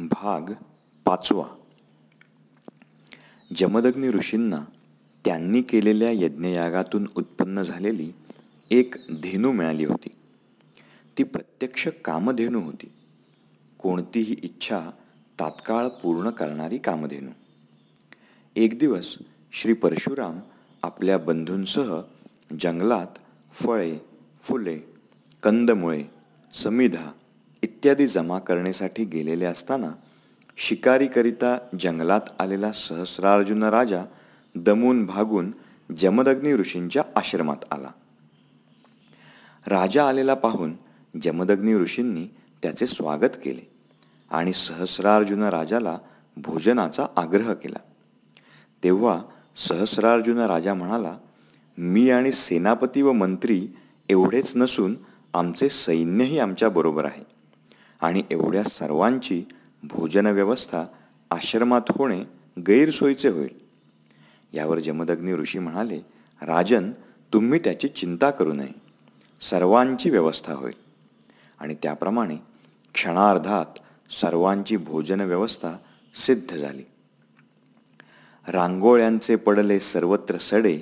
भाग पाचवा. जमदग्नी ऋषींना त्यांनी केलेल्या यज्ञयागातून उत्पन्न झालेली एक धेनू मिळाली होती. ती प्रत्यक्ष कामधेनू होती. कोणतीही इच्छा तात्काळ पूर्ण करणारी कामधेनू. एक दिवस श्री परशुराम आपल्या बंधूंसह जंगलात फळे फुले कंदमुळे समिधा इत्यादी जमा करण्यासाठी गेलेले असताना शिकारीकरिता जंगलात आलेला सहस्रार्जुन राजा दमून भागून जमदग्नी ऋषींच्या आश्रमात आला. राजा आलेला पाहून जमदग्नी ऋषींनी त्याचे स्वागत केले आणि सहस्रार्जुन राजाला भोजनाचा आग्रह केला. तेव्हा सहस्रार्जुन राजा म्हणाला मी आणि सेनापती व मंत्री एवढेच नसून आमचे सैन्यही आमच्याबरोबर आहे. आणि एवढ्या सर्वांची भोजन व्यवस्था आश्रमात होणे गैरसोयीचे होईल. यावर जमदग्नी ऋषी म्हणाले राजन तुम्ही त्याची चिंता करू नये. सर्वांची व्यवस्था होईल. आणि त्याप्रमाणे क्षणार्धात सर्वांची भोजन व्यवस्था सिद्ध झाली. रांगोळ्यांचे पडले सर्वत्र सडे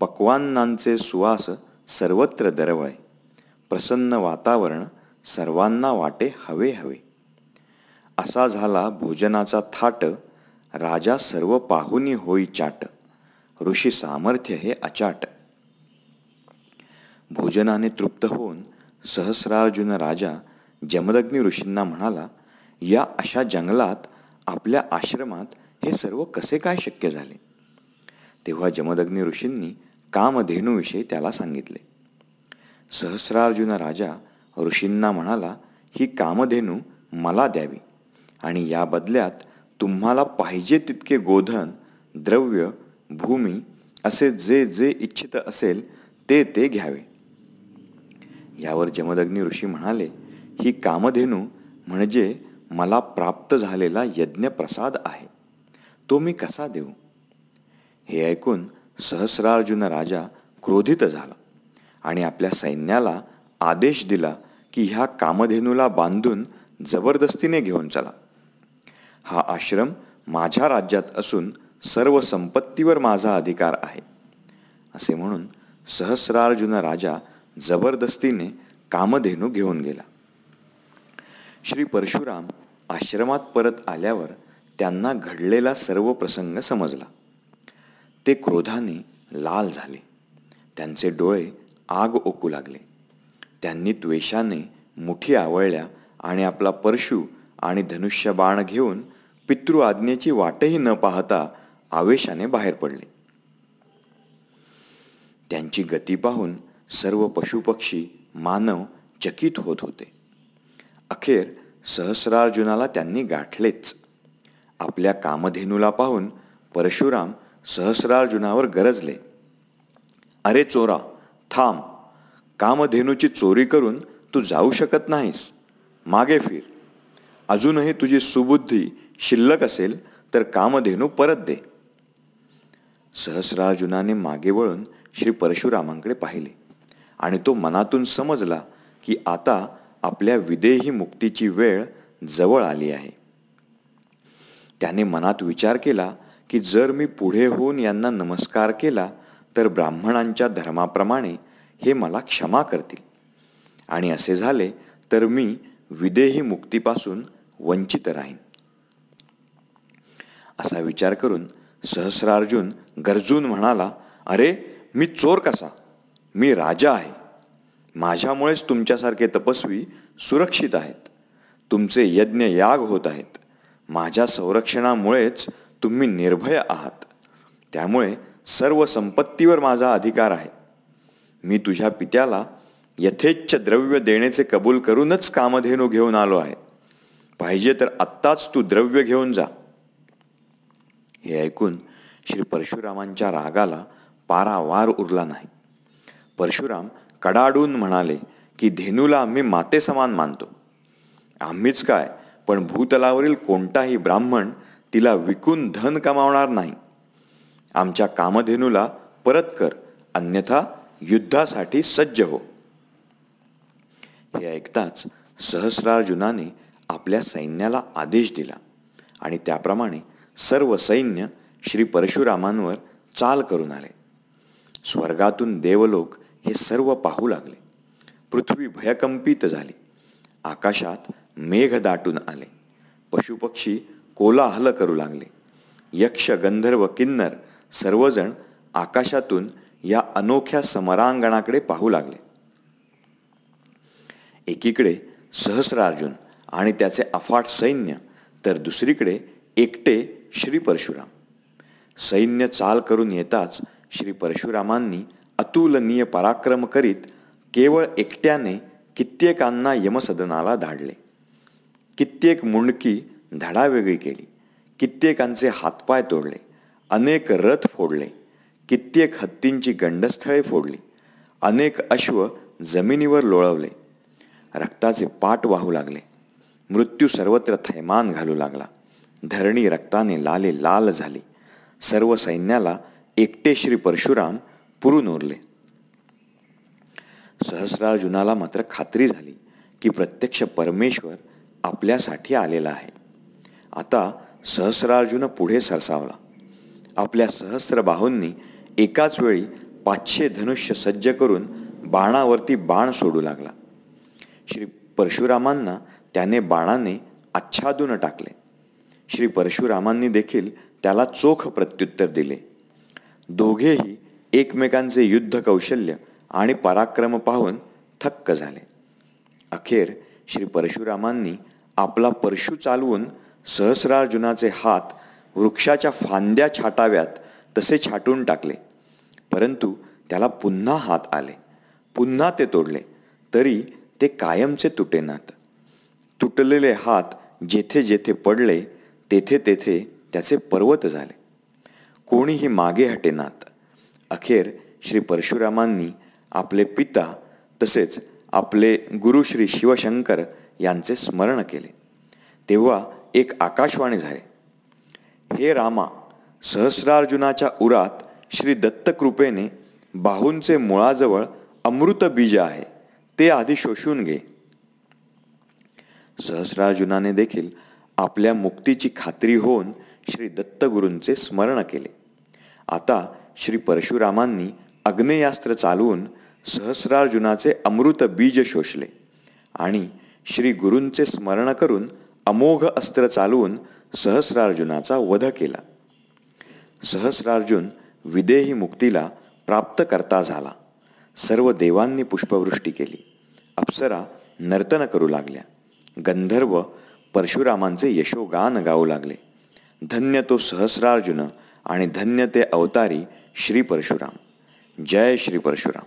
पक्वान्नांचे सुवास सर्वत्र दरवळे. प्रसन्न वातावरण सर्वांना वाटे हवे हवे. असा झाला भोजनाचा थाट राजा सर्व पाहुनी होई चाट ऋषी सामर्थ्य हे अचाट. भोजनाने तृप्त होऊन सहस्रार्जुन राजा जमदग्नी ऋषींना म्हणाला या अशा जंगलात आपल्या आश्रमात हे सर्व कसे काय शक्य झाले? तेव्हा जमदग्नी ऋषींनी कामधेनूविषयी त्याला सांगितले. सहस्रार्जुन राजा ऋषींना म्हणाला ही कामधेनू मला द्यावी. आणि या बदल्यात तुम्हाला पाहिजे तितके गोधन द्रव्य भूमी असे जे जे इच्छित असेल ते ते घ्यावे. यावर जमदग्नी ऋषी म्हणाले ही कामधेनू म्हणजे मला प्राप्त झालेला यज्ञप्रसाद आहे. तो मी कसा देऊ? हे ऐकून सहस्रार्जुन राजा क्रोधित झाला आणि आपल्या सैन्याला आदेश दिला की ह्या कामधेनूला बांधून जबरदस्तीने घेऊन चला. हा आश्रम माझ्या राज्यात असून सर्व संपत्तीवर माझा अधिकार आहे. असे म्हणून सहस्रार्जुन राजा जबरदस्तीने कामधेनू घेऊन गेला. श्री परशुराम आश्रमात परत आल्यावर त्यांना घडलेला सर्व प्रसंग समजला. ते क्रोधाने लाल झाले. त्यांचे डोळे आग ओकू लागले. त्यांनी त्वेषाने मुठी आवळल्या आणि आपला परशु आणि धनुष्य बाण घेऊन पितृ आज्ञेची वाटही न पाहता आवेशाने बाहेर पडले. त्यांची गती पाहून सर्व पशुपक्षी मानव चकित होत होते. अखेर सहस्रार्जुनाला त्यांनी गाठलेच. आपल्या कामधेनूला पाहून परशुराम सहस्रार्जुनावर गरजले. अरे चोरा थांब कामधेनूची चोरी करून तू जाऊ शकत नाहीस. मागे फिर. अजूनही तुझी सुबुद्धी शिल्लक असेल तर कामधेनू परत दे. सहस्रार्जुनाने मागे वळून श्री परशुरामांकडे पाहिले. आणि तो मनातून समजला की आता आपल्या विदेही मुक्तीची वेळ जवळ आली आहे. त्याने मनात विचार केला की जर मी पुढे होऊन यांना नमस्कार केला तर ब्राह्मणांच्या धर्माप्रमाणे हे मला क्षमा करतील. आणि असे झाले तर मी विदेही मुक्तीपासून वंचित राहीन. असा विचार करून सहस्रार्जुन गरजून म्हणाला अरे मी चोर कसा? मी राजा आहे. माझ्यामुळेच तुमच्यासारखे तपस्वी सुरक्षित आहेत. तुमचे यज्ञ याग होत आहेत. माझ्या संरक्षणामुळेच तुम्ही निर्भय आहात. त्यामुळे सर्व संपत्तीवर माझा अधिकार आहे. मी तुझ्या पित्याला यथेच्छ द्रव्य देण्याचे कबूल करूनच कामधेनू घेऊन आलो आहे. पाहिजे तर आत्ताच तू द्रव्य घेऊन जा. हे ऐकून श्री परशुरामांच्या रागाला पारावार उरला नाही. परशुराम कडाडून म्हणाले की धेनूला आम्ही माते समान मानतो. आम्हीच काय पण भूतलावरील कोणताही ब्राह्मण तिला विकून धन कमावणार नाही. आमच्या कामधेनूला परत कर अन्यथा युद्धासाठी सज्ज हो. हे ऐकताच सहस्रार्जुनाने आपल्या सैन्याला आदेश दिला आणि त्याप्रमाणे सर्व सैन्य श्री परशुरामांवर चाल करून आले. स्वर्गातून देवलोक हे सर्व पाहू लागले. पृथ्वी भयकंपित झाली. आकाशात मेघ दाटून आले. पशुपक्षी कोलाहल करू लागले. यक्ष गंधर्व किन्नर सर्वजण आकाशातून या अनोख्या समरांगणाकडे पाहू लागले. एकीकडे सहस्रार्जुन आणि त्याचे अफाट सैन्य तर दुसरीकडे एकटे श्री परशुराम. सैन्य चाल करून येताच श्री परशुरामांनी अतुलनीय पराक्रम करीत केवळ एकट्याने कित्येकांना यमसदनाला धाडले. कित्येक मुंडकी धडावेगळी केली. कित्येकांचे हातपाय तोडले. अनेक रथ फोडले. कित्येक हत्तींची गंडस्थळे फोडली. अनेक अश्व जमिनीवर लोळवले. रक्ताचे पाट वाहू लागले. मृत्यू सर्वत्र थैमान घालू लागला. धरणी रक्ताने लाले लाल झाली. सर्व सैन्याला एकटे श्री परशुराम पुरून उरले सहस्रार्जुनाला मात्र खात्री झाली की प्रत्यक्ष परमेश्वर आपल्यासाठी आलेला आहे. आता सहस्रार्जुन पुढे सरसावला. आपल्या सहस्र बाहूंनी एकाच वेळी पाचशे धनुष्य सज्ज करून बाणावरती बाण सोडू लागला. श्री परशुरामांना त्याने बाणाने आच्छादून टाकले. श्री परशुरामांनी देखील त्याला चोख प्रत्युत्तर दिले. दोघेही एकमेकांचे युद्ध कौशल्य आणि पराक्रम पाहून थक्क झाले. अखेर श्री परशुरामांनी आपला परशु चालवून सहस्रार्जुनाचे हात वृक्षाच्या फांद्या छाटाव्यात तसे छाटून टाकले. परंतु त्याला पुन्हा हात आले. पुन्हा ते तोडले. तरी ते कायमचे तुटेनात तुटलेले हात जेथे जेथे पडले तेथे तेथे त्याचे पर्वत झाले. कोणीही मागे हटेनात अखेर श्री परशुरामांनी आपले पिता तसेच आपले गुरु श्री शिवशंकर यांचे स्मरण केले. तेव्हा एक आकाशवाणी झाले. हे रामा सहस्रार्जुनाच्या उरात श्री दत्तकृपेने बाहूंचे मुळाजवळ अमृत बीज आहे ते आधी शोषून घे. सहस्रार्जुनाने देखील आपल्या मुक्तीची खात्री होऊन श्री दत्तगुरूंचे स्मरण केले. आता श्री परशुरामांनी अग्नेयास्त्र चालवून सहस्रार्जुनाचे अमृत बीज शोषले आणि श्री गुरूंचे स्मरण करून अमोघ अस्त्र चालवून सहस्रार्जुनाचा वध केला. सहस्रार्जुन विदेही मुक्तीला प्राप्त करता झाला. सर्व देवांनी पुष्पवृष्टी केली. अप्सरा नर्तन करू लागल्या. गंधर्व परशुरामांचे यशोगान गाऊ लागले. धन्य तो सहस्रार्जुन आणि धन्य ते अवतारी श्री परशुराम. जय श्री परशुराम.